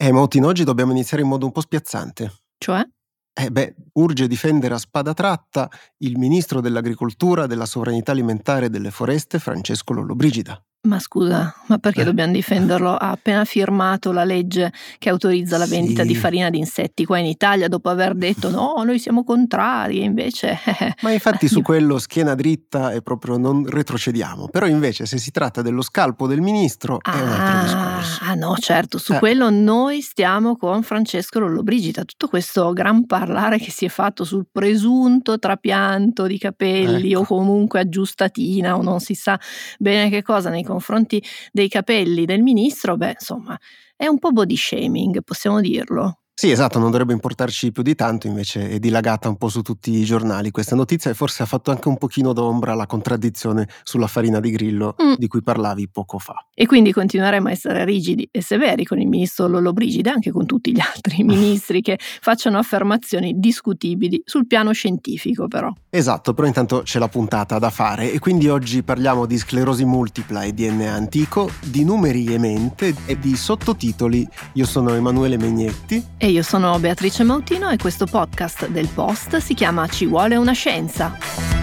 Eh, Mautin, oggi dobbiamo iniziare in modo un po' spiazzante. Cioè? Eh beh, urge difendere a spada tratta il ministro dell'agricoltura, della sovranità alimentare e delle foreste, Francesco Lollobrigida. Ma scusa, ma perché Eh. dobbiamo difenderlo? Ha appena firmato la legge che autorizza la vendita Sì. di farina di insetti qua in Italia dopo aver detto no, noi siamo contrari invece... Ma infatti su quello schiena dritta e proprio non retrocediamo. Però invece se si tratta dello scalpo del ministro è un altro Ah, discorso. ah, no, certo, su Eh. quello noi stiamo con Francesco Lollobrigida. Tutto questo gran parlare che si è fatto sul presunto trapianto di capelli Ecco. o comunque aggiustatina o non si sa bene che cosa nei confronti dei capelli del ministro, beh, insomma, è un po' body shaming, possiamo dirlo. Sì, esatto, non dovrebbe importarci più di tanto, invece è dilagata un po' su tutti i giornali questa notizia e forse ha fatto anche un pochino d'ombra la contraddizione sulla farina di grillo Mm. di cui parlavi poco fa. E quindi continueremo a essere rigidi e severi con il ministro Lollobrigida e anche con tutti gli altri ministri che facciano affermazioni discutibili sul piano scientifico, però. Esatto, però intanto c'è la puntata da fare e quindi oggi parliamo di sclerosi multipla e DNA antico, di numeri e mente e di sottotitoli. Io sono Emanuele Megnetti. E io sono Beatrice Mautino e questo podcast del Post si chiama Ci vuole una scienza.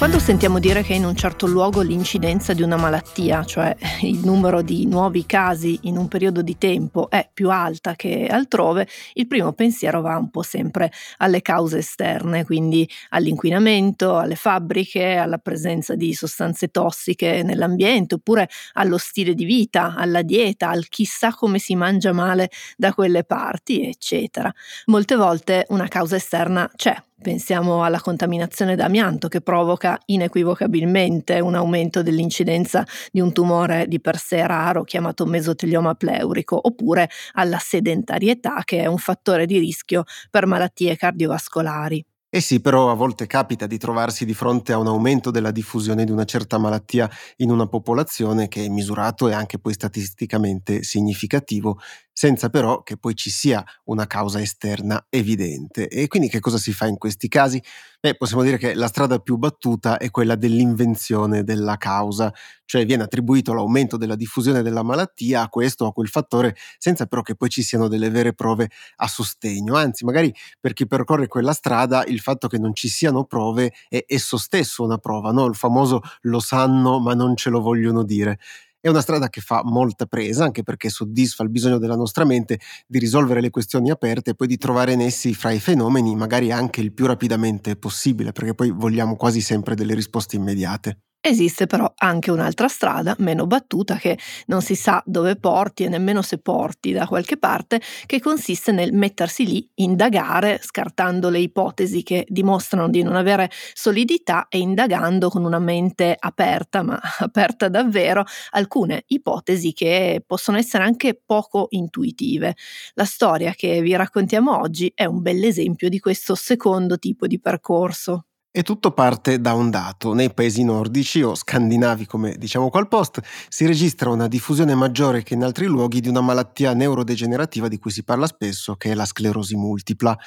Quando sentiamo dire che in un certo luogo l'incidenza di una malattia, cioè il numero di nuovi casi in un periodo di tempo, è più alta che altrove, il primo pensiero va un po' sempre alle cause esterne, quindi all'inquinamento, alle fabbriche, alla presenza di sostanze tossiche nell'ambiente, oppure allo stile di vita, alla dieta, al chissà come si mangia male da quelle parti, eccetera. Molte volte una causa esterna c'è. Pensiamo alla contaminazione d'amianto che provoca inequivocabilmente un aumento dell'incidenza di un tumore di per sé raro chiamato mesotelioma pleurico, oppure alla sedentarietà che è un fattore di rischio per malattie cardiovascolari. Eh sì, però a volte capita di trovarsi di fronte a un aumento della diffusione di una certa malattia in una popolazione che è misurato e anche poi statisticamente significativo, senza però che poi ci sia una causa esterna evidente. E quindi che cosa si fa in questi casi? Beh, possiamo dire che la strada più battuta è quella dell'invenzione della causa, cioè viene attribuito l'aumento della diffusione della malattia a questo o a quel fattore, senza però che poi ci siano delle vere prove a sostegno. Anzi, magari per chi percorre quella strada il fatto che non ci siano prove è esso stesso una prova, no? Il famoso lo sanno ma non ce lo vogliono dire. È una strada che fa molta presa, anche perché soddisfa il bisogno della nostra mente di risolvere le questioni aperte e poi di trovare nessi fra i fenomeni, magari anche il più rapidamente possibile, perché poi vogliamo quasi sempre delle risposte immediate. Esiste però anche un'altra strada, meno battuta, che non si sa dove porti e nemmeno se porti da qualche parte, che consiste nel mettersi lì, indagare, scartando le ipotesi che dimostrano di non avere solidità e indagando con una mente aperta, ma aperta davvero, alcune ipotesi che possono essere anche poco intuitive. La storia che vi raccontiamo oggi è un bell'esempio di questo secondo tipo di percorso. E tutto parte da un dato. Nei paesi nordici o scandinavi, come diciamo qua al post, si registra una diffusione maggiore che in altri luoghi di una malattia neurodegenerativa di cui si parla spesso, che è la sclerosi multipla.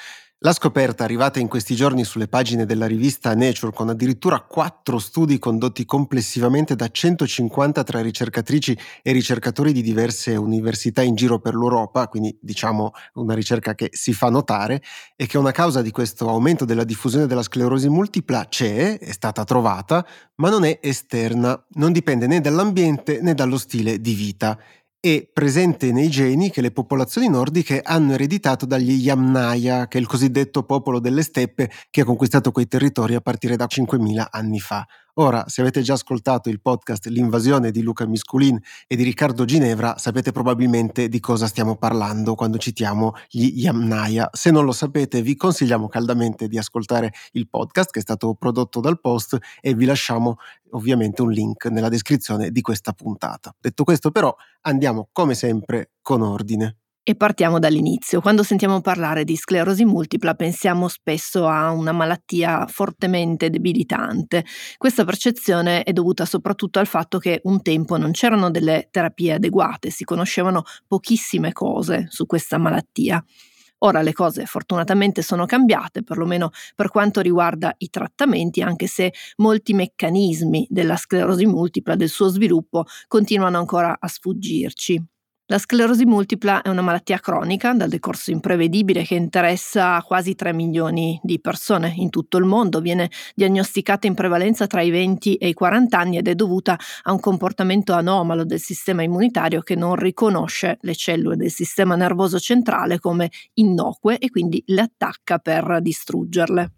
La scoperta, arrivata in questi giorni sulle pagine della rivista Nature, con addirittura quattro studi condotti complessivamente da 150 tra ricercatrici e ricercatori di diverse università in giro per l'Europa, quindi diciamo una ricerca che si fa notare, e che una causa di questo aumento della diffusione della sclerosi multipla c'è, è stata trovata, ma non è esterna, non dipende né dall'ambiente né dallo stile di vita è presente nei geni che le popolazioni nordiche hanno ereditato dagli Yamnaya, che è il cosiddetto popolo delle steppe che ha conquistato quei territori a partire da 5.000 anni fa. Ora, se avete già ascoltato il podcast L'invasione di Luca Misculin e di Riccardo Ginevra, sapete probabilmente di cosa stiamo parlando quando citiamo gli Yamnaya. Se non lo sapete, vi consigliamo caldamente di ascoltare il podcast che è stato prodotto dal Post e vi lasciamo ovviamente un link nella descrizione di questa puntata. Detto questo, però, andiamo come sempre con ordine. E partiamo dall'inizio. Quando sentiamo parlare di sclerosi multipla pensiamo spesso a una malattia fortemente debilitante. Questa percezione è dovuta soprattutto al fatto che un tempo non c'erano delle terapie adeguate, si conoscevano pochissime cose su questa malattia. Ora le cose fortunatamente sono cambiate, perlomeno per quanto riguarda i trattamenti, anche se molti meccanismi della sclerosi multipla, del suo sviluppo, continuano ancora a sfuggirci. La sclerosi multipla è una malattia cronica dal decorso imprevedibile che interessa quasi 3 milioni di persone in tutto il mondo. Viene diagnosticata in prevalenza tra i 20 e i 40 anni ed è dovuta a un comportamento anomalo del sistema immunitario che non riconosce le cellule del sistema nervoso centrale come innocue e quindi le attacca per distruggerle.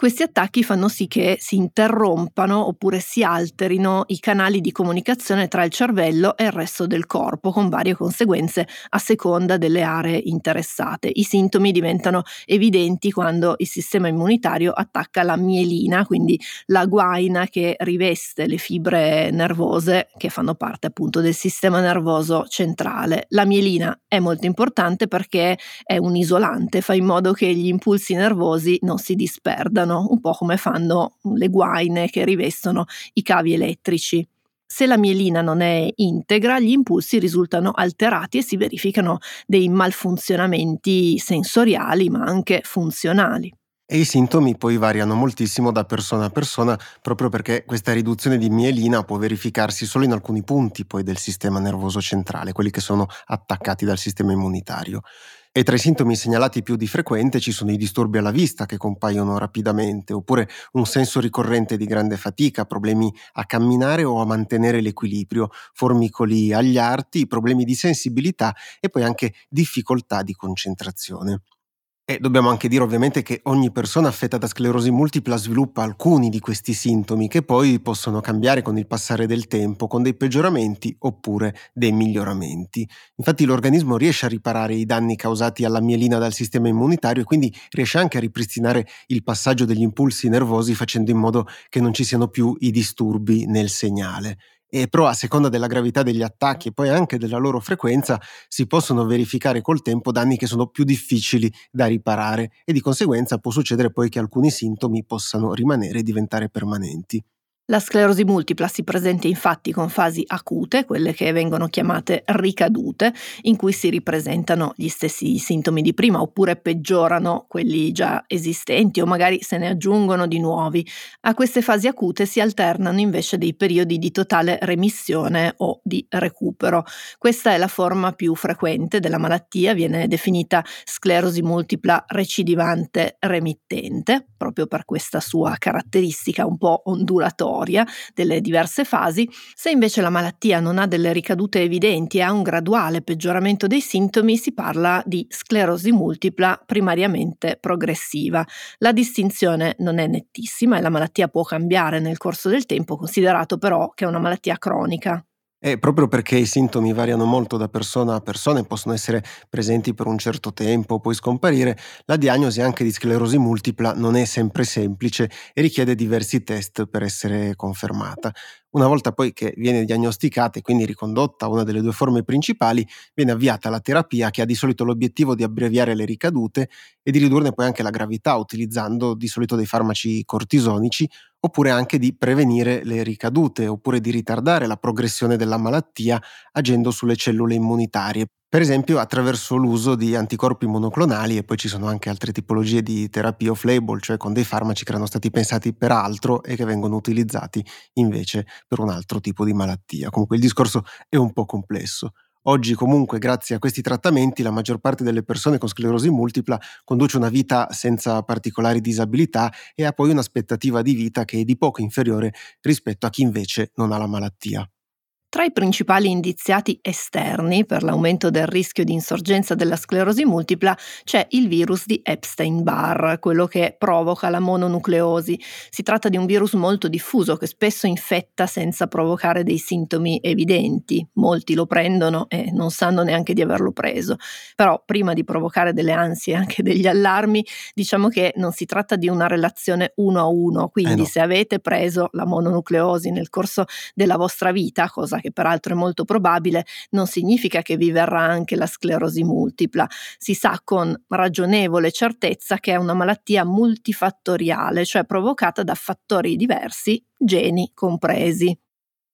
Questi attacchi fanno sì che si interrompano oppure si alterino i canali di comunicazione tra il cervello e il resto del corpo, con varie conseguenze a seconda delle aree interessate. I sintomi diventano evidenti quando il sistema immunitario attacca la mielina, quindi la guaina che riveste le fibre nervose che fanno parte appunto del sistema nervoso centrale. La mielina è molto importante perché è un isolante, fa in modo che gli impulsi nervosi non si disperdano funzionano un po' come fanno le guaine che rivestono i cavi elettrici. Se la mielina non è integra, gli impulsi risultano alterati e si verificano dei malfunzionamenti sensoriali ma anche funzionali. E i sintomi poi variano moltissimo da persona a persona proprio perché questa riduzione di mielina può verificarsi solo in alcuni punti poi del sistema nervoso centrale, quelli che sono attaccati dal sistema immunitario. E tra i sintomi segnalati più di frequente ci sono i disturbi alla vista che compaiono rapidamente, oppure un senso ricorrente di grande fatica, problemi a camminare o a mantenere l'equilibrio, formicoli agli arti, problemi di sensibilità e poi anche difficoltà di concentrazione. E dobbiamo anche dire ovviamente che ogni persona affetta da sclerosi multipla sviluppa alcuni di questi sintomi che poi possono cambiare con il passare del tempo, con dei peggioramenti oppure dei miglioramenti. Infatti l'organismo riesce a riparare i danni causati alla mielina dal sistema immunitario e quindi riesce anche a ripristinare il passaggio degli impulsi nervosi facendo in modo che non ci siano più i disturbi nel segnale e però a seconda della gravità degli attacchi e poi anche della loro frequenza si possono verificare col tempo danni che sono più difficili da riparare e di conseguenza può succedere poi che alcuni sintomi possano rimanere e diventare permanenti. La sclerosi multipla si presenta infatti con fasi acute, quelle che vengono chiamate ricadute, in cui si ripresentano gli stessi sintomi di prima oppure peggiorano quelli già esistenti o magari se ne aggiungono di nuovi. A queste fasi acute si alternano invece dei periodi di totale remissione o di recupero. Questa è la forma più frequente della malattia, viene definita sclerosi multipla recidivante remittente, proprio per questa sua caratteristica un po' ondulatoria storia delle diverse fasi, se invece la malattia non ha delle ricadute evidenti e ha un graduale peggioramento dei sintomi, si parla di sclerosi multipla primariamente progressiva. La distinzione non è nettissima e la malattia può cambiare nel corso del tempo, considerato però che è una malattia cronica. E proprio perché i sintomi variano molto da persona a persona e possono essere presenti per un certo tempo, poi scomparire, la diagnosi anche di sclerosi multipla non è sempre semplice e richiede diversi test per essere confermata. Una volta poi che viene diagnosticata e quindi ricondotta una delle due forme principali, viene avviata la terapia che ha di solito l'obiettivo di abbreviare le ricadute e di ridurne poi anche la gravità utilizzando di solito dei farmaci cortisonici oppure anche di prevenire le ricadute oppure di ritardare la progressione della malattia agendo sulle cellule immunitarie per esempio attraverso l'uso di anticorpi monoclonali e poi ci sono anche altre tipologie di terapia off-label, cioè con dei farmaci che erano stati pensati per altro e che vengono utilizzati invece per un altro tipo di malattia. Comunque il discorso è un po' complesso. Oggi comunque grazie a questi trattamenti la maggior parte delle persone con sclerosi multipla conduce una vita senza particolari disabilità e ha poi un'aspettativa di vita che è di poco inferiore rispetto a chi invece non ha la malattia. Tra i principali indiziati esterni per l'aumento del rischio di insorgenza della sclerosi multipla c'è il virus di Epstein-Barr, quello che provoca la mononucleosi. Si tratta di un virus molto diffuso che spesso infetta senza provocare dei sintomi evidenti. Molti lo prendono e non sanno neanche di averlo preso. Però prima di provocare delle ansie e anche degli allarmi, diciamo che non si tratta di una relazione uno a uno, quindi eh no. se avete preso la mononucleosi nel corso della vostra vita, cosa che peraltro è molto probabile, non significa che vi verrà anche la sclerosi multipla. Si sa con ragionevole certezza che è una malattia multifattoriale, cioè provocata da fattori diversi, geni compresi.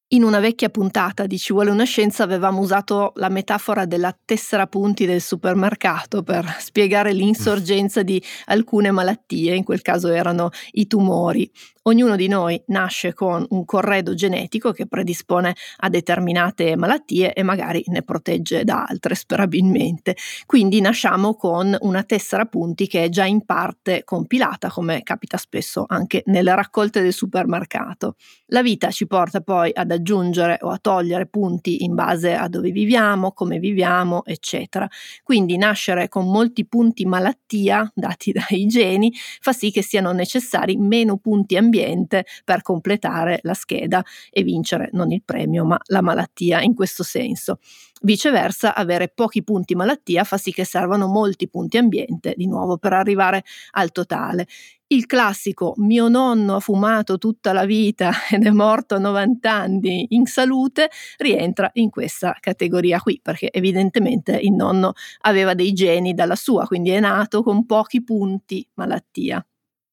In una vecchia puntata di Ci vuole una scienza avevamo usato la metafora della tessera punti del supermercato per spiegare l'insorgenza di alcune malattie, in quel caso erano i tumori. Ognuno di noi nasce con un corredo genetico che predispone a determinate malattie e magari ne protegge da altre sperabilmente. Quindi nasciamo con una tessera punti che è già in parte compilata, come capita spesso anche nelle raccolte del supermercato. La vita ci porta poi ad aggiungere o a togliere punti in base a dove viviamo, come viviamo, eccetera. Quindi nascere con molti punti malattia dati dai geni fa sì che siano necessari meno punti ambientali ambiente per completare la scheda e vincere non il premio ma la malattia in questo senso. Viceversa, avere pochi punti malattia fa sì che servano molti punti ambiente, di nuovo, per arrivare al totale. Il classico mio nonno ha fumato tutta la vita ed è morto a 90 anni in salute rientra in questa categoria qui, perché evidentemente il nonno aveva dei geni dalla sua, quindi è nato con pochi punti malattia.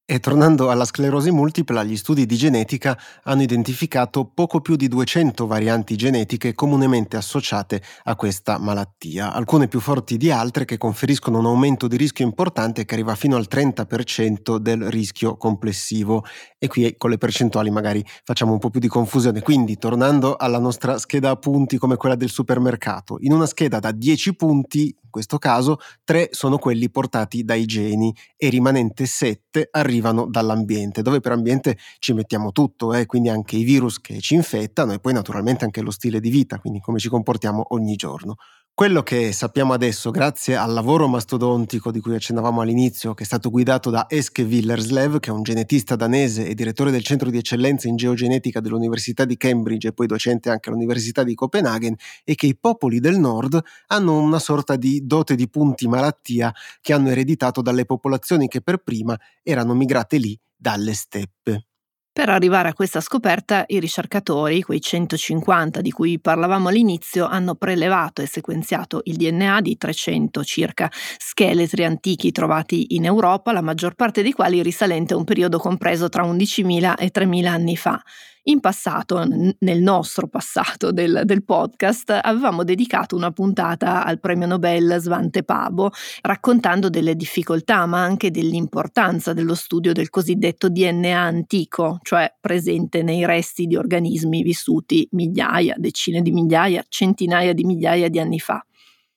E tornando alla sclerosi multipla, gli studi di genetica hanno identificato poco più di 200 varianti genetiche comunemente associate a questa malattia, alcune più forti di altre che conferiscono un aumento di rischio importante che arriva fino al 30% del rischio complessivo. E qui con le percentuali magari facciamo un po' più di confusione. Quindi, tornando alla nostra scheda a punti come quella del supermercato, in una scheda da 10 punti, in questo caso, 3 sono quelli portati dai geni e rimanente 7 arrivano arrivano dall'ambiente, dove per ambiente ci mettiamo tutto, eh? quindi anche i virus che ci infettano e poi naturalmente anche lo stile di vita, quindi come ci comportiamo ogni giorno. Quello che sappiamo adesso, grazie al lavoro mastodontico di cui accennavamo all'inizio, che è stato guidato da Eske Willerslev, che è un genetista danese e direttore del centro di eccellenza in geogenetica dell'Università di Cambridge e poi docente anche all'Università di Copenaghen, è che i popoli del nord hanno una sorta di dote di punti malattia che hanno ereditato dalle popolazioni che per prima erano migrate lì dalle steppe. Per arrivare a questa scoperta, i ricercatori, quei 150 di cui parlavamo all'inizio, hanno prelevato e sequenziato il DNA di 300 circa scheletri antichi trovati in Europa, la maggior parte dei quali risalente a un periodo compreso tra 11.000 e 3.000 anni fa. In passato, nel nostro passato del, del, podcast, avevamo dedicato una puntata al premio Nobel Svante Pabo, raccontando delle difficoltà, ma anche dell'importanza dello studio del cosiddetto DNA antico, cioè presente nei resti di organismi vissuti migliaia, decine di migliaia, centinaia di migliaia di anni fa.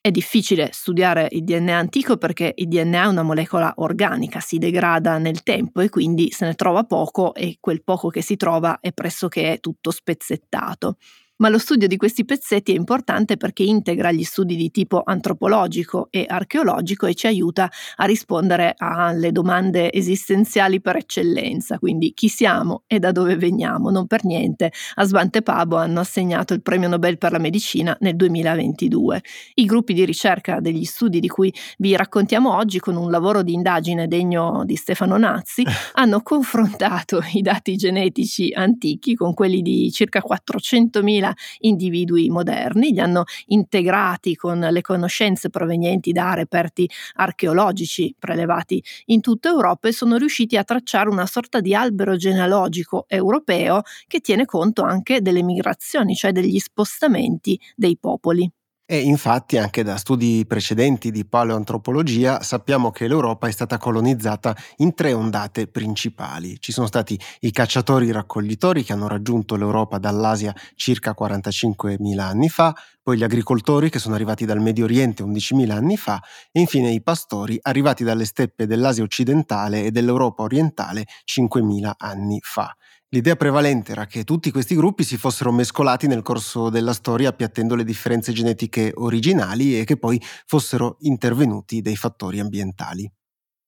È difficile studiare il DNA antico perché il DNA è una molecola organica, si degrada nel tempo e quindi se ne trova poco e quel poco che si trova è pressoché tutto spezzettato ma lo studio di questi pezzetti è importante perché integra gli studi di tipo antropologico e archeologico e ci aiuta a rispondere alle domande esistenziali per eccellenza, quindi chi siamo e da dove veniamo. Non per niente a Svante Pabo hanno assegnato il premio Nobel per la medicina nel 2022. I gruppi di ricerca degli studi di cui vi raccontiamo oggi con un lavoro di indagine degno di Stefano Nazzi hanno confrontato i dati genetici antichi con quelli di circa 400.000 individui moderni, li hanno integrati con le conoscenze provenienti da reperti archeologici prelevati in tutta Europa e sono riusciti a tracciare una sorta di albero genealogico europeo che tiene conto anche delle migrazioni, cioè degli spostamenti dei popoli. E infatti anche da studi precedenti di paleoantropologia sappiamo che l'Europa è stata colonizzata in tre ondate principali. Ci sono stati i cacciatori-raccoglitori che hanno raggiunto l'Europa dall'Asia circa 45.000 anni fa, poi gli agricoltori che sono arrivati dal Medio Oriente 11.000 anni fa e infine i pastori arrivati dalle steppe dell'Asia occidentale e dell'Europa orientale 5.000 anni fa. L'idea prevalente era che tutti questi gruppi si fossero mescolati nel corso della storia appiattendo le differenze genetiche originali e che poi fossero intervenuti dei fattori ambientali.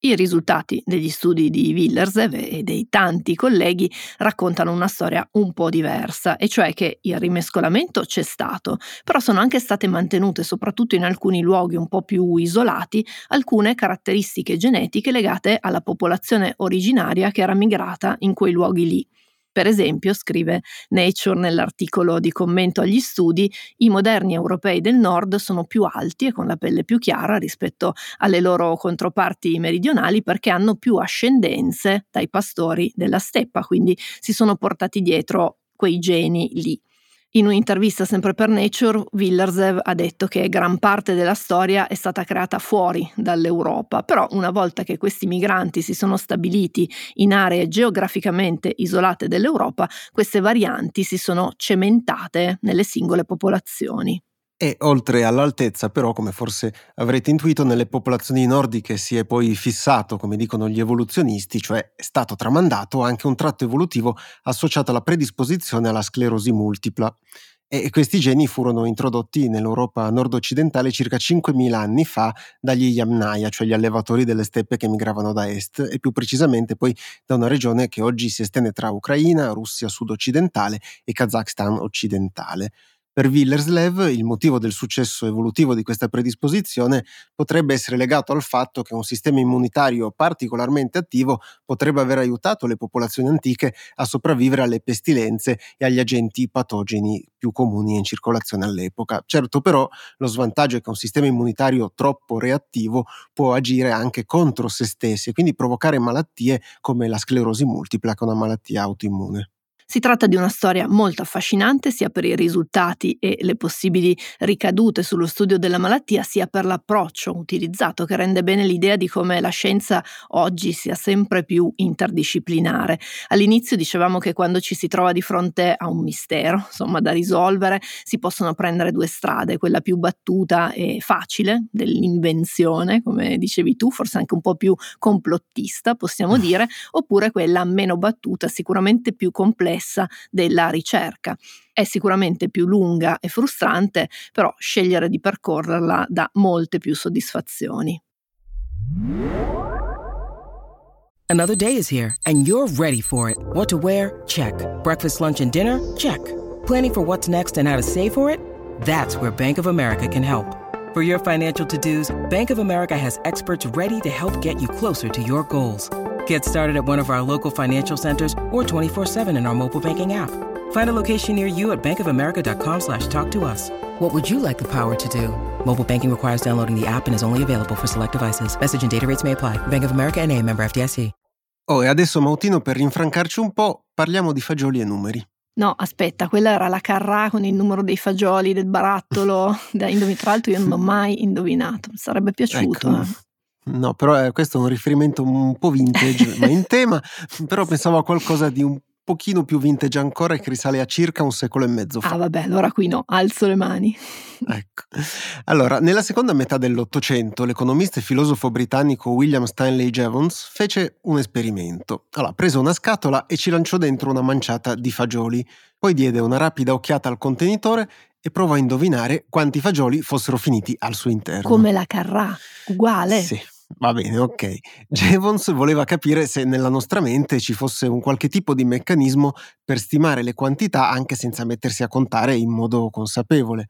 I risultati degli studi di Willersev e dei tanti colleghi raccontano una storia un po' diversa, e cioè che il rimescolamento c'è stato, però sono anche state mantenute, soprattutto in alcuni luoghi un po' più isolati, alcune caratteristiche genetiche legate alla popolazione originaria che era migrata in quei luoghi lì. Per esempio, scrive Nature nell'articolo di commento agli studi, i moderni europei del nord sono più alti e con la pelle più chiara rispetto alle loro controparti meridionali perché hanno più ascendenze dai pastori della steppa, quindi si sono portati dietro quei geni lì. In un'intervista sempre per Nature, Villersev ha detto che gran parte della storia è stata creata fuori dall'Europa, però una volta che questi migranti si sono stabiliti in aree geograficamente isolate dell'Europa, queste varianti si sono cementate nelle singole popolazioni. E oltre all'altezza, però, come forse avrete intuito, nelle popolazioni nordiche si è poi fissato, come dicono gli evoluzionisti, cioè è stato tramandato anche un tratto evolutivo associato alla predisposizione alla sclerosi multipla. E questi geni furono introdotti nell'Europa nord-occidentale circa 5.000 anni fa dagli Yamnaya, cioè gli allevatori delle steppe che migravano da est, e più precisamente poi da una regione che oggi si estende tra Ucraina, Russia sud-occidentale e Kazakhstan occidentale. Per Willerslev il motivo del successo evolutivo di questa predisposizione potrebbe essere legato al fatto che un sistema immunitario particolarmente attivo potrebbe aver aiutato le popolazioni antiche a sopravvivere alle pestilenze e agli agenti patogeni più comuni in circolazione all'epoca. Certo però lo svantaggio è che un sistema immunitario troppo reattivo può agire anche contro se stessi e quindi provocare malattie come la sclerosi multipla, che è una malattia autoimmune. Si tratta di una storia molto affascinante sia per i risultati e le possibili ricadute sullo studio della malattia, sia per l'approccio utilizzato che rende bene l'idea di come la scienza oggi sia sempre più interdisciplinare. All'inizio dicevamo che quando ci si trova di fronte a un mistero, insomma, da risolvere, si possono prendere due strade, quella più battuta e facile dell'invenzione, come dicevi tu, forse anche un po' più complottista, possiamo dire, oppure quella meno battuta, sicuramente più complessa complessa della ricerca. È sicuramente più lunga e frustrante, però scegliere di percorrerla dà molte più soddisfazioni. Another day is here and you're ready for it. What to wear? Check. Breakfast, lunch and dinner? Check. Planning for what's next and how to save for it? That's where Bank of America can help. For your financial to-dos, Bank of America has experts ready to help get you closer to your goals. Get started at one of our local financial centers or 24-7 in our mobile banking app. Find a location near you at bankofamerica.com slash talk to us. What would you like the power to do? Mobile banking requires downloading the app and is only available for select devices. Message and data rates may apply. Bank of America NA, member FDIC. Oh, e adesso Mautino, per rinfrancarci un po', parliamo di fagioli e numeri. No, aspetta, quella era la carrà con il numero dei fagioli, del barattolo. da indovin- tra l'altro io non l'ho mai indovinato, mi sarebbe piaciuto. Ecco. Eh. No, però eh, questo è un riferimento un po' vintage, ma in tema, però pensavo a qualcosa di un pochino più vintage ancora e che risale a circa un secolo e mezzo fa. Ah vabbè, allora qui no, alzo le mani. ecco. Allora, nella seconda metà dell'Ottocento, l'economista e filosofo britannico William Stanley Jevons fece un esperimento. Allora, prese una scatola e ci lanciò dentro una manciata di fagioli. Poi diede una rapida occhiata al contenitore e provò a indovinare quanti fagioli fossero finiti al suo interno. Come la carrà, uguale. Sì. Va bene, ok. Jevons voleva capire se nella nostra mente ci fosse un qualche tipo di meccanismo per stimare le quantità anche senza mettersi a contare in modo consapevole.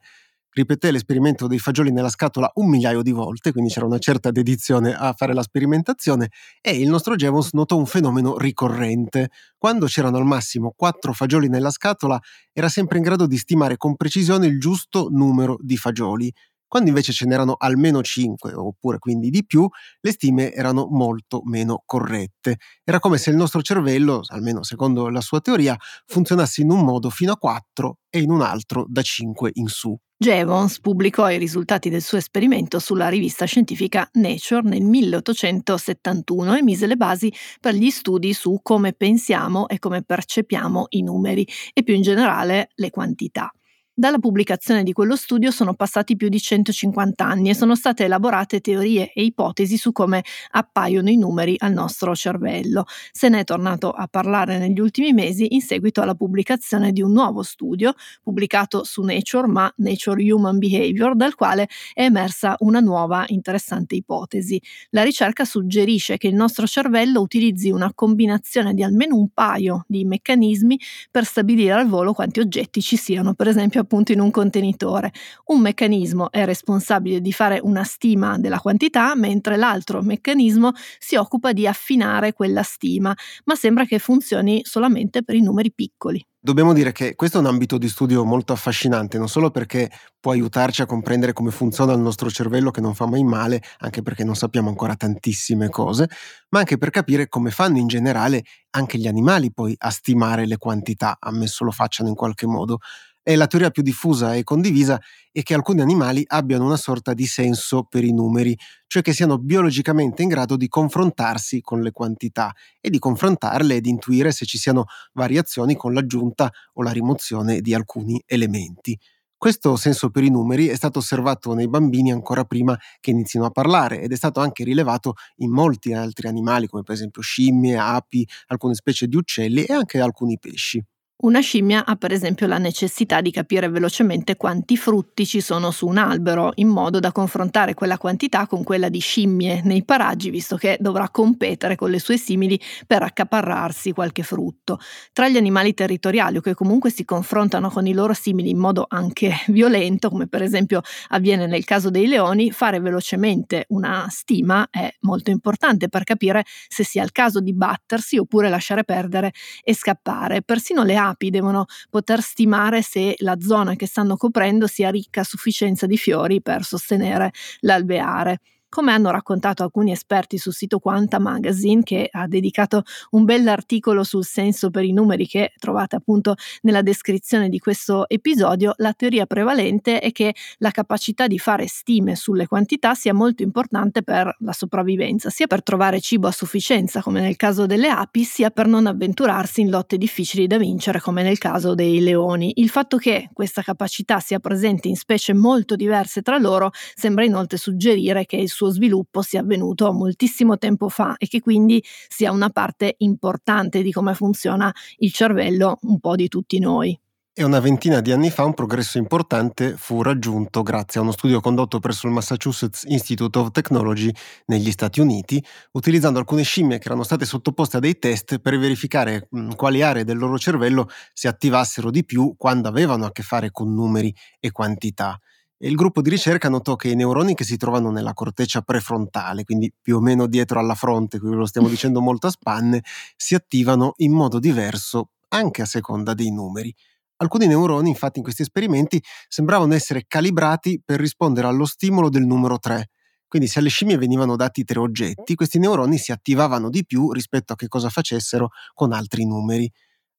Ripeté l'esperimento dei fagioli nella scatola un migliaio di volte, quindi c'era una certa dedizione a fare la sperimentazione e il nostro Jevons notò un fenomeno ricorrente. Quando c'erano al massimo quattro fagioli nella scatola, era sempre in grado di stimare con precisione il giusto numero di fagioli. Quando invece ce n'erano almeno 5 oppure quindi di più, le stime erano molto meno corrette. Era come se il nostro cervello, almeno secondo la sua teoria, funzionasse in un modo fino a 4 e in un altro da 5 in su. Jevons pubblicò i risultati del suo esperimento sulla rivista scientifica Nature nel 1871 e mise le basi per gli studi su come pensiamo e come percepiamo i numeri e più in generale le quantità. Dalla pubblicazione di quello studio sono passati più di 150 anni e sono state elaborate teorie e ipotesi su come appaiono i numeri al nostro cervello. Se ne è tornato a parlare negli ultimi mesi in seguito alla pubblicazione di un nuovo studio pubblicato su Nature, ma Nature Human Behavior, dal quale è emersa una nuova interessante ipotesi. La ricerca suggerisce che il nostro cervello utilizzi una combinazione di almeno un paio di meccanismi per stabilire al volo quanti oggetti ci siano, per esempio appunto in un contenitore. Un meccanismo è responsabile di fare una stima della quantità, mentre l'altro meccanismo si occupa di affinare quella stima, ma sembra che funzioni solamente per i numeri piccoli. Dobbiamo dire che questo è un ambito di studio molto affascinante, non solo perché può aiutarci a comprendere come funziona il nostro cervello che non fa mai male, anche perché non sappiamo ancora tantissime cose, ma anche per capire come fanno in generale anche gli animali poi a stimare le quantità, ammesso lo facciano in qualche modo. E la teoria più diffusa e condivisa è che alcuni animali abbiano una sorta di senso per i numeri, cioè che siano biologicamente in grado di confrontarsi con le quantità e di confrontarle ed intuire se ci siano variazioni con l'aggiunta o la rimozione di alcuni elementi. Questo senso per i numeri è stato osservato nei bambini ancora prima che inizino a parlare ed è stato anche rilevato in molti altri animali come per esempio scimmie, api, alcune specie di uccelli e anche alcuni pesci. Una scimmia ha per esempio la necessità di capire velocemente quanti frutti ci sono su un albero, in modo da confrontare quella quantità con quella di scimmie nei paraggi, visto che dovrà competere con le sue simili per accaparrarsi qualche frutto. Tra gli animali territoriali o che comunque si confrontano con i loro simili in modo anche violento, come per esempio avviene nel caso dei leoni, fare velocemente una stima è molto importante per capire se sia il caso di battersi oppure lasciare perdere e scappare. Persino le api devono poter stimare se la zona che stanno coprendo sia ricca a sufficienza di fiori per sostenere l'alveare come hanno raccontato alcuni esperti sul sito Quanta Magazine, che ha dedicato un bell'articolo sul senso per i numeri che trovate appunto nella descrizione di questo episodio, la teoria prevalente è che la capacità di fare stime sulle quantità sia molto importante per la sopravvivenza, sia per trovare cibo a sufficienza, come nel caso delle api, sia per non avventurarsi in lotte difficili da vincere, come nel caso dei leoni. Il fatto che questa capacità sia presente in specie molto diverse tra loro sembra inoltre suggerire che il suo sviluppo sia avvenuto moltissimo tempo fa e che quindi sia una parte importante di come funziona il cervello un po' di tutti noi. E una ventina di anni fa un progresso importante fu raggiunto grazie a uno studio condotto presso il Massachusetts Institute of Technology negli Stati Uniti, utilizzando alcune scimmie che erano state sottoposte a dei test per verificare quali aree del loro cervello si attivassero di più quando avevano a che fare con numeri e quantità. E il gruppo di ricerca notò che i neuroni che si trovano nella corteccia prefrontale, quindi più o meno dietro alla fronte, qui lo stiamo dicendo molto a spanne, si attivano in modo diverso anche a seconda dei numeri. Alcuni neuroni, infatti, in questi esperimenti sembravano essere calibrati per rispondere allo stimolo del numero 3. Quindi se alle scimmie venivano dati tre oggetti, questi neuroni si attivavano di più rispetto a che cosa facessero con altri numeri.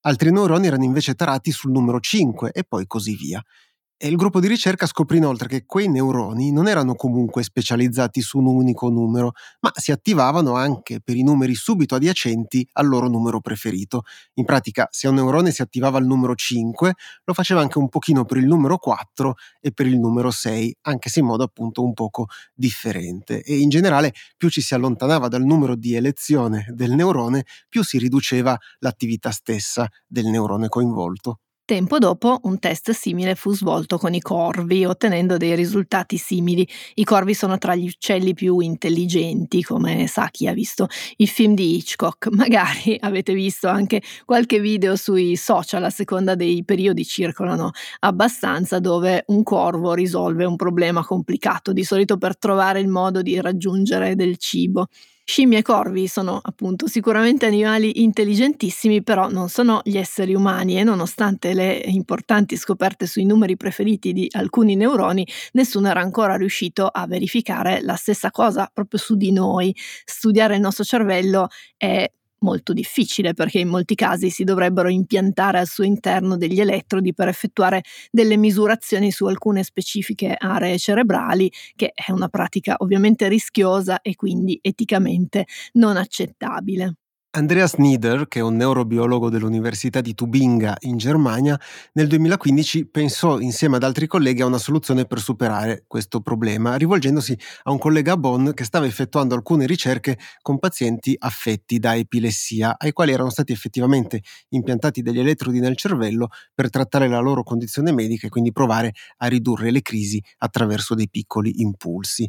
Altri neuroni erano invece tarati sul numero 5 e poi così via. E il gruppo di ricerca scoprì inoltre che quei neuroni non erano comunque specializzati su un unico numero, ma si attivavano anche per i numeri subito adiacenti al loro numero preferito. In pratica, se un neurone si attivava al numero 5, lo faceva anche un pochino per il numero 4 e per il numero 6, anche se in modo appunto un poco differente. E in generale, più ci si allontanava dal numero di elezione del neurone, più si riduceva l'attività stessa del neurone coinvolto. Tempo dopo un test simile fu svolto con i corvi, ottenendo dei risultati simili. I corvi sono tra gli uccelli più intelligenti, come sa chi ha visto il film di Hitchcock. Magari avete visto anche qualche video sui social, a seconda dei periodi circolano abbastanza, dove un corvo risolve un problema complicato, di solito per trovare il modo di raggiungere del cibo. Scimmie e corvi sono appunto sicuramente animali intelligentissimi, però non sono gli esseri umani e nonostante le importanti scoperte sui numeri preferiti di alcuni neuroni, nessuno era ancora riuscito a verificare la stessa cosa proprio su di noi. Studiare il nostro cervello è molto difficile perché in molti casi si dovrebbero impiantare al suo interno degli elettrodi per effettuare delle misurazioni su alcune specifiche aree cerebrali, che è una pratica ovviamente rischiosa e quindi eticamente non accettabile. Andreas Nieder, che è un neurobiologo dell'Università di Tubinga in Germania, nel 2015 pensò insieme ad altri colleghi a una soluzione per superare questo problema, rivolgendosi a un collega a Bonn che stava effettuando alcune ricerche con pazienti affetti da epilessia, ai quali erano stati effettivamente impiantati degli elettrodi nel cervello per trattare la loro condizione medica e quindi provare a ridurre le crisi attraverso dei piccoli impulsi.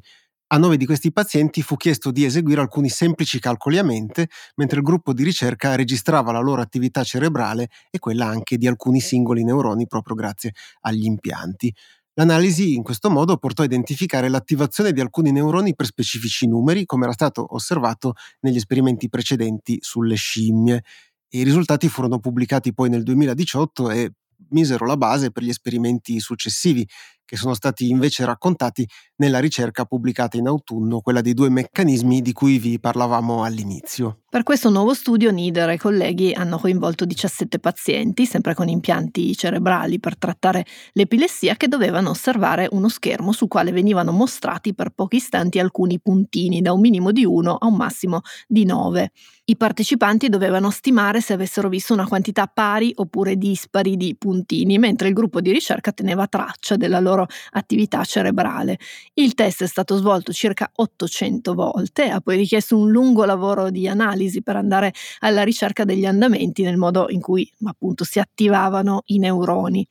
A nove di questi pazienti fu chiesto di eseguire alcuni semplici calcoli a mente, mentre il gruppo di ricerca registrava la loro attività cerebrale e quella anche di alcuni singoli neuroni proprio grazie agli impianti. L'analisi in questo modo portò a identificare l'attivazione di alcuni neuroni per specifici numeri, come era stato osservato negli esperimenti precedenti sulle scimmie. I risultati furono pubblicati poi nel 2018 e misero la base per gli esperimenti successivi, che sono stati invece raccontati nella ricerca pubblicata in autunno, quella dei due meccanismi di cui vi parlavamo all'inizio. Per questo nuovo studio Nieder e colleghi hanno coinvolto 17 pazienti, sempre con impianti cerebrali per trattare l'epilessia, che dovevano osservare uno schermo sul quale venivano mostrati per pochi istanti alcuni puntini, da un minimo di 1 a un massimo di 9. I partecipanti dovevano stimare se avessero visto una quantità pari oppure dispari di puntini, mentre il gruppo di ricerca teneva traccia della loro attività cerebrale. Il test è stato svolto circa 800 volte, ha poi richiesto un lungo lavoro di analisi per andare alla ricerca degli andamenti nel modo in cui appunto si attivavano i neuroni.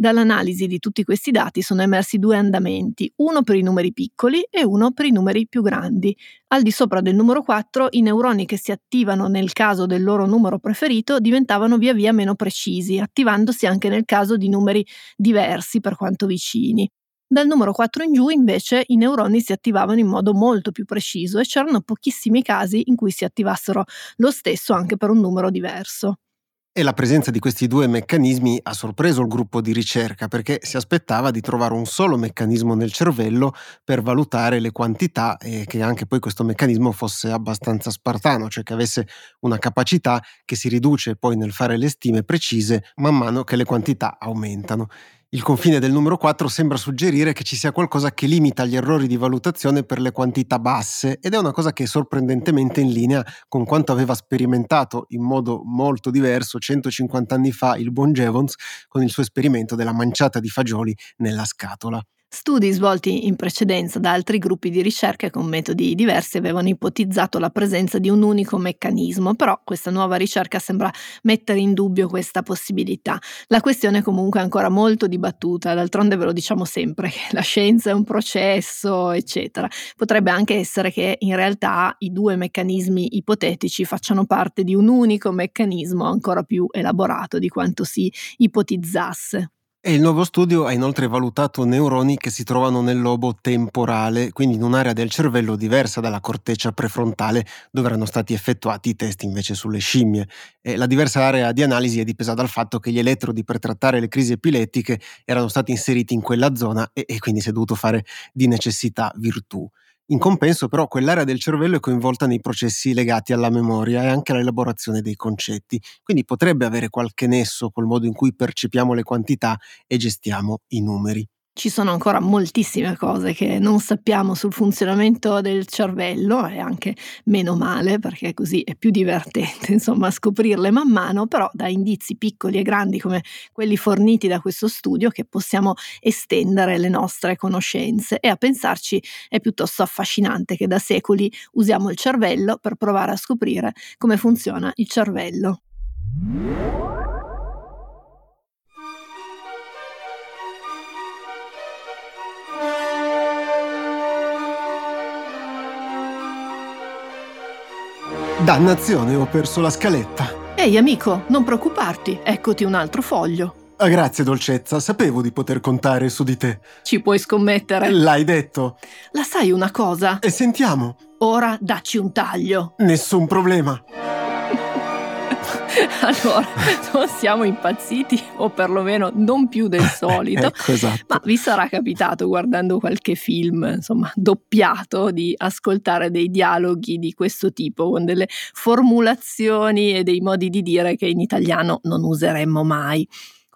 Dall'analisi di tutti questi dati sono emersi due andamenti, uno per i numeri piccoli e uno per i numeri più grandi. Al di sopra del numero 4 i neuroni che si attivano nel caso del loro numero preferito diventavano via via meno precisi, attivandosi anche nel caso di numeri diversi per quanto vicini. Dal numero 4 in giù invece i neuroni si attivavano in modo molto più preciso e c'erano pochissimi casi in cui si attivassero lo stesso anche per un numero diverso. E la presenza di questi due meccanismi ha sorpreso il gruppo di ricerca perché si aspettava di trovare un solo meccanismo nel cervello per valutare le quantità e che anche poi questo meccanismo fosse abbastanza spartano, cioè che avesse una capacità che si riduce poi nel fare le stime precise man mano che le quantità aumentano. Il confine del numero 4 sembra suggerire che ci sia qualcosa che limita gli errori di valutazione per le quantità basse ed è una cosa che è sorprendentemente in linea con quanto aveva sperimentato in modo molto diverso 150 anni fa il buon Jevons con il suo esperimento della manciata di fagioli nella scatola. Studi svolti in precedenza da altri gruppi di ricerca con metodi diversi avevano ipotizzato la presenza di un unico meccanismo, però questa nuova ricerca sembra mettere in dubbio questa possibilità. La questione comunque è ancora molto dibattuta, d'altronde ve lo diciamo sempre che la scienza è un processo, eccetera. Potrebbe anche essere che in realtà i due meccanismi ipotetici facciano parte di un unico meccanismo ancora più elaborato di quanto si ipotizzasse. E il nuovo studio ha inoltre valutato neuroni che si trovano nel lobo temporale, quindi in un'area del cervello diversa dalla corteccia prefrontale, dove erano stati effettuati i test invece sulle scimmie. E la diversa area di analisi è dipesa dal fatto che gli elettrodi per trattare le crisi epilettiche erano stati inseriti in quella zona e, e quindi si è dovuto fare di necessità virtù. In compenso però quell'area del cervello è coinvolta nei processi legati alla memoria e anche all'elaborazione dei concetti, quindi potrebbe avere qualche nesso col modo in cui percepiamo le quantità e gestiamo i numeri. Ci sono ancora moltissime cose che non sappiamo sul funzionamento del cervello e anche meno male perché così è più divertente insomma scoprirle man mano, però da indizi piccoli e grandi come quelli forniti da questo studio che possiamo estendere le nostre conoscenze e a pensarci è piuttosto affascinante che da secoli usiamo il cervello per provare a scoprire come funziona il cervello. Dannazione, ho perso la scaletta. Ehi amico, non preoccuparti, eccoti un altro foglio. Ah, grazie dolcezza, sapevo di poter contare su di te. Ci puoi scommettere. L'hai detto. La sai una cosa? E sentiamo. Ora dacci un taglio. Nessun problema. allora, non siamo impazziti, o perlomeno non più del solito. ecco, esatto. Ma vi sarà capitato guardando qualche film, insomma, doppiato, di ascoltare dei dialoghi di questo tipo, con delle formulazioni e dei modi di dire che in italiano non useremmo mai.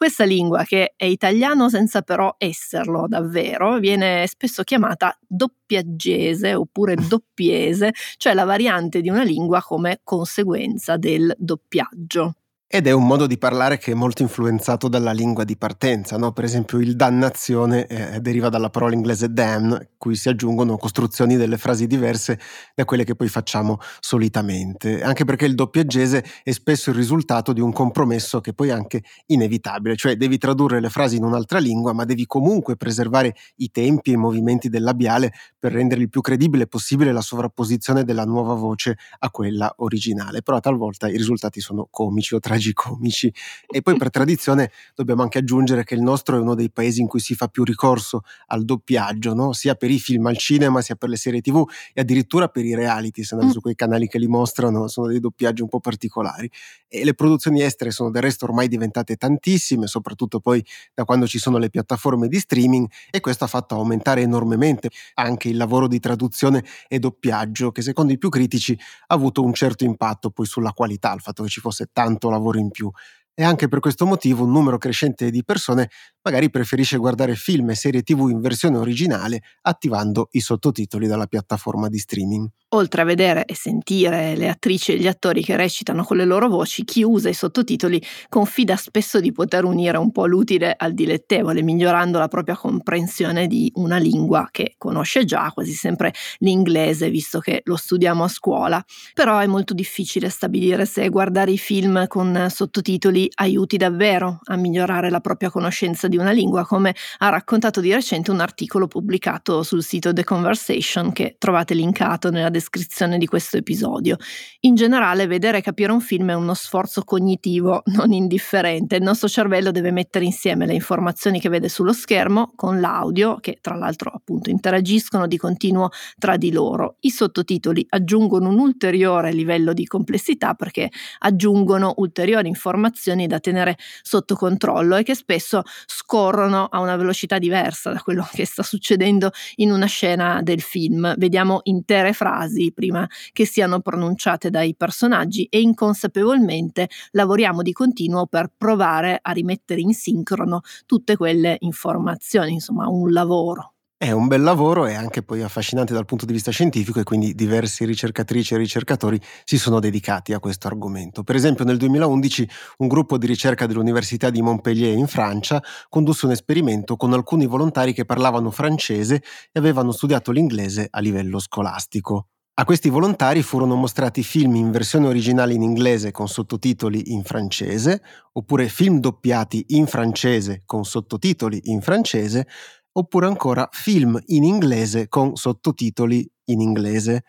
Questa lingua, che è italiano senza però esserlo davvero, viene spesso chiamata doppiaggese oppure doppiese, cioè la variante di una lingua come conseguenza del doppiaggio. Ed è un modo di parlare che è molto influenzato dalla lingua di partenza, no? per esempio il dannazione eh, deriva dalla parola inglese damn, cui si aggiungono costruzioni delle frasi diverse da quelle che poi facciamo solitamente, anche perché il doppiaggese è spesso il risultato di un compromesso che poi è anche inevitabile, cioè devi tradurre le frasi in un'altra lingua, ma devi comunque preservare i tempi e i movimenti del labiale per rendere il più credibile possibile la sovrapposizione della nuova voce a quella originale, però talvolta i risultati sono comici o tragici personaggi comici. E poi per tradizione dobbiamo anche aggiungere che il nostro è uno dei paesi in cui si fa più ricorso al doppiaggio, no? sia per i film al cinema, sia per le serie tv e addirittura per i reality, se andate mm. su quei canali che li mostrano, sono dei doppiaggi un po' particolari. E le produzioni estere sono del resto ormai diventate tantissime, soprattutto poi da quando ci sono le piattaforme di streaming e questo ha fatto aumentare enormemente anche il lavoro di traduzione e doppiaggio che secondo i più critici ha avuto un certo impatto poi sulla qualità, il fatto che ci fosse tanto lavoro in più. E anche per questo motivo un numero crescente di persone magari preferisce guardare film e serie tv in versione originale attivando i sottotitoli dalla piattaforma di streaming. Oltre a vedere e sentire le attrici e gli attori che recitano con le loro voci, chi usa i sottotitoli confida spesso di poter unire un po' l'utile al dilettevole, migliorando la propria comprensione di una lingua che conosce già, quasi sempre l'inglese, visto che lo studiamo a scuola. Però è molto difficile stabilire se guardare i film con sottotitoli aiuti davvero a migliorare la propria conoscenza di una lingua, come ha raccontato di recente un articolo pubblicato sul sito The Conversation che trovate linkato nella descrizione di questo episodio. In generale, vedere e capire un film è uno sforzo cognitivo non indifferente. Il nostro cervello deve mettere insieme le informazioni che vede sullo schermo con l'audio, che tra l'altro appunto interagiscono di continuo tra di loro. I sottotitoli aggiungono un ulteriore livello di complessità perché aggiungono ulteriori informazioni da tenere sotto controllo e che spesso scorrono a una velocità diversa da quello che sta succedendo in una scena del film. Vediamo intere frasi prima che siano pronunciate dai personaggi e inconsapevolmente lavoriamo di continuo per provare a rimettere in sincrono tutte quelle informazioni, insomma un lavoro. È un bel lavoro e anche poi affascinante dal punto di vista scientifico e quindi diversi ricercatrici e ricercatori si sono dedicati a questo argomento. Per esempio nel 2011 un gruppo di ricerca dell'Università di Montpellier in Francia condusse un esperimento con alcuni volontari che parlavano francese e avevano studiato l'inglese a livello scolastico. A questi volontari furono mostrati film in versione originale in inglese con sottotitoli in francese, oppure film doppiati in francese con sottotitoli in francese, oppure ancora film in inglese con sottotitoli in inglese.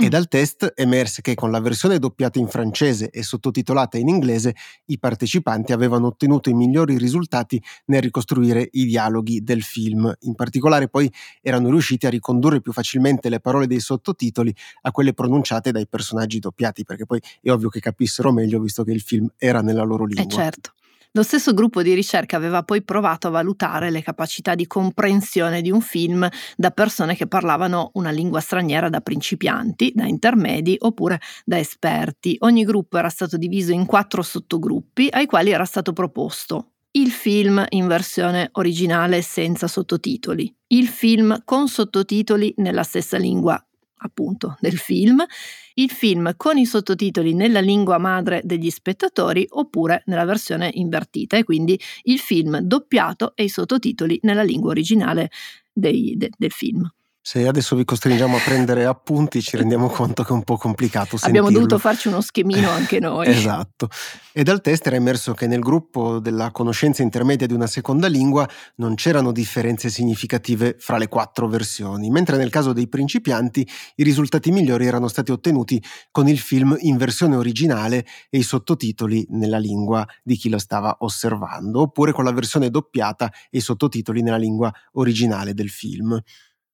E mm. dal test emerse che con la versione doppiata in francese e sottotitolata in inglese i partecipanti avevano ottenuto i migliori risultati nel ricostruire i dialoghi del film. In particolare poi erano riusciti a ricondurre più facilmente le parole dei sottotitoli a quelle pronunciate dai personaggi doppiati, perché poi è ovvio che capissero meglio visto che il film era nella loro eh, lingua. Eh certo. Lo stesso gruppo di ricerca aveva poi provato a valutare le capacità di comprensione di un film da persone che parlavano una lingua straniera da principianti, da intermedi oppure da esperti. Ogni gruppo era stato diviso in quattro sottogruppi ai quali era stato proposto il film in versione originale senza sottotitoli, il film con sottotitoli nella stessa lingua appunto del film, il film con i sottotitoli nella lingua madre degli spettatori oppure nella versione invertita e quindi il film doppiato e i sottotitoli nella lingua originale dei, de, del film. Se adesso vi costringiamo a prendere appunti ci rendiamo conto che è un po' complicato Abbiamo dovuto farci uno schemino anche noi. esatto. E dal test era emerso che nel gruppo della conoscenza intermedia di una seconda lingua non c'erano differenze significative fra le quattro versioni, mentre nel caso dei principianti i risultati migliori erano stati ottenuti con il film in versione originale e i sottotitoli nella lingua di chi lo stava osservando, oppure con la versione doppiata e i sottotitoli nella lingua originale del film.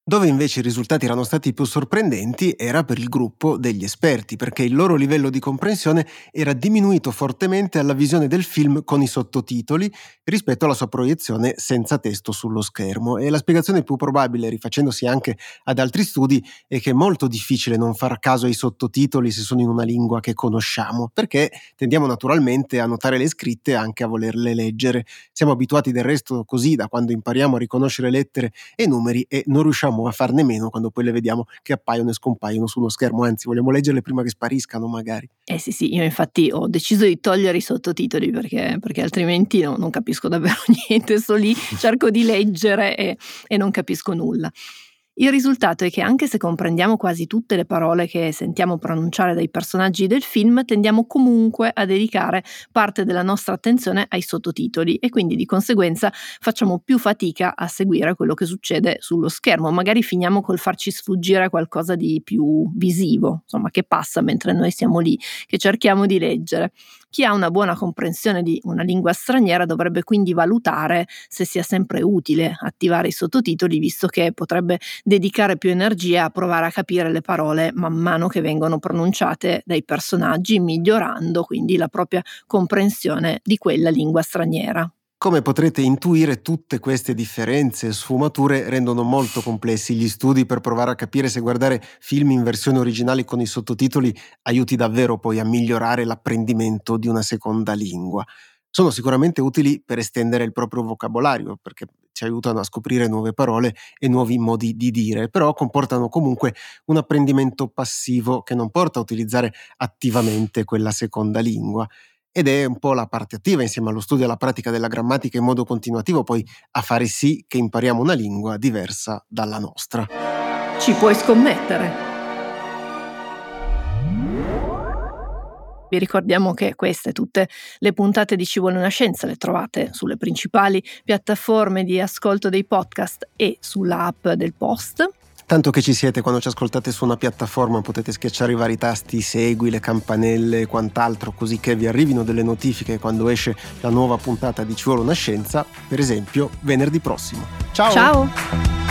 Dove invece i risultati erano stati più sorprendenti era per il gruppo degli esperti, perché il loro livello di comprensione era diminuito fortemente alla visione del film con i sottotitoli rispetto alla sua proiezione senza testo sullo schermo. E la spiegazione più probabile, rifacendosi anche ad altri studi, è che è molto difficile non far caso ai sottotitoli se sono in una lingua che conosciamo, perché tendiamo naturalmente a notare le scritte e anche a volerle leggere. Siamo abituati del resto così da quando impariamo a riconoscere lettere e numeri e non riusciamo riusciamo a farne meno quando poi le vediamo che appaiono e scompaiono sullo schermo, anzi vogliamo leggerle prima che spariscano magari. Eh sì sì, io infatti ho deciso di togliere i sottotitoli perché, perché altrimenti no, non capisco davvero niente, sto lì, cerco di leggere e, e non capisco nulla. Il risultato è che anche se comprendiamo quasi tutte le parole che sentiamo pronunciare dai personaggi del film, tendiamo comunque a dedicare parte della nostra attenzione ai sottotitoli e quindi di conseguenza facciamo più fatica a seguire quello che succede sullo schermo, magari finiamo col farci sfuggire qualcosa di più visivo, insomma, che passa mentre noi siamo lì, che cerchiamo di leggere. Chi ha una buona comprensione di una lingua straniera dovrebbe quindi valutare se sia sempre utile attivare i sottotitoli, visto che potrebbe dedicare più energia a provare a capire le parole man mano che vengono pronunciate dai personaggi, migliorando quindi la propria comprensione di quella lingua straniera. Come potrete intuire, tutte queste differenze e sfumature rendono molto complessi gli studi per provare a capire se guardare film in versione originale con i sottotitoli aiuti davvero poi a migliorare l'apprendimento di una seconda lingua. Sono sicuramente utili per estendere il proprio vocabolario, perché ci aiutano a scoprire nuove parole e nuovi modi di dire, però comportano comunque un apprendimento passivo che non porta a utilizzare attivamente quella seconda lingua ed è un po' la parte attiva insieme allo studio e alla pratica della grammatica in modo continuativo poi a fare sì che impariamo una lingua diversa dalla nostra. Ci puoi scommettere. Vi ricordiamo che queste tutte le puntate di Ci vuole una scienza le trovate sulle principali piattaforme di ascolto dei podcast e sull'app del Post Tanto che ci siete quando ci ascoltate su una piattaforma potete schiacciare i vari tasti segui, le campanelle e quant'altro così che vi arrivino delle notifiche quando esce la nuova puntata di Ci vuole una scienza, per esempio venerdì prossimo. Ciao! Ciao!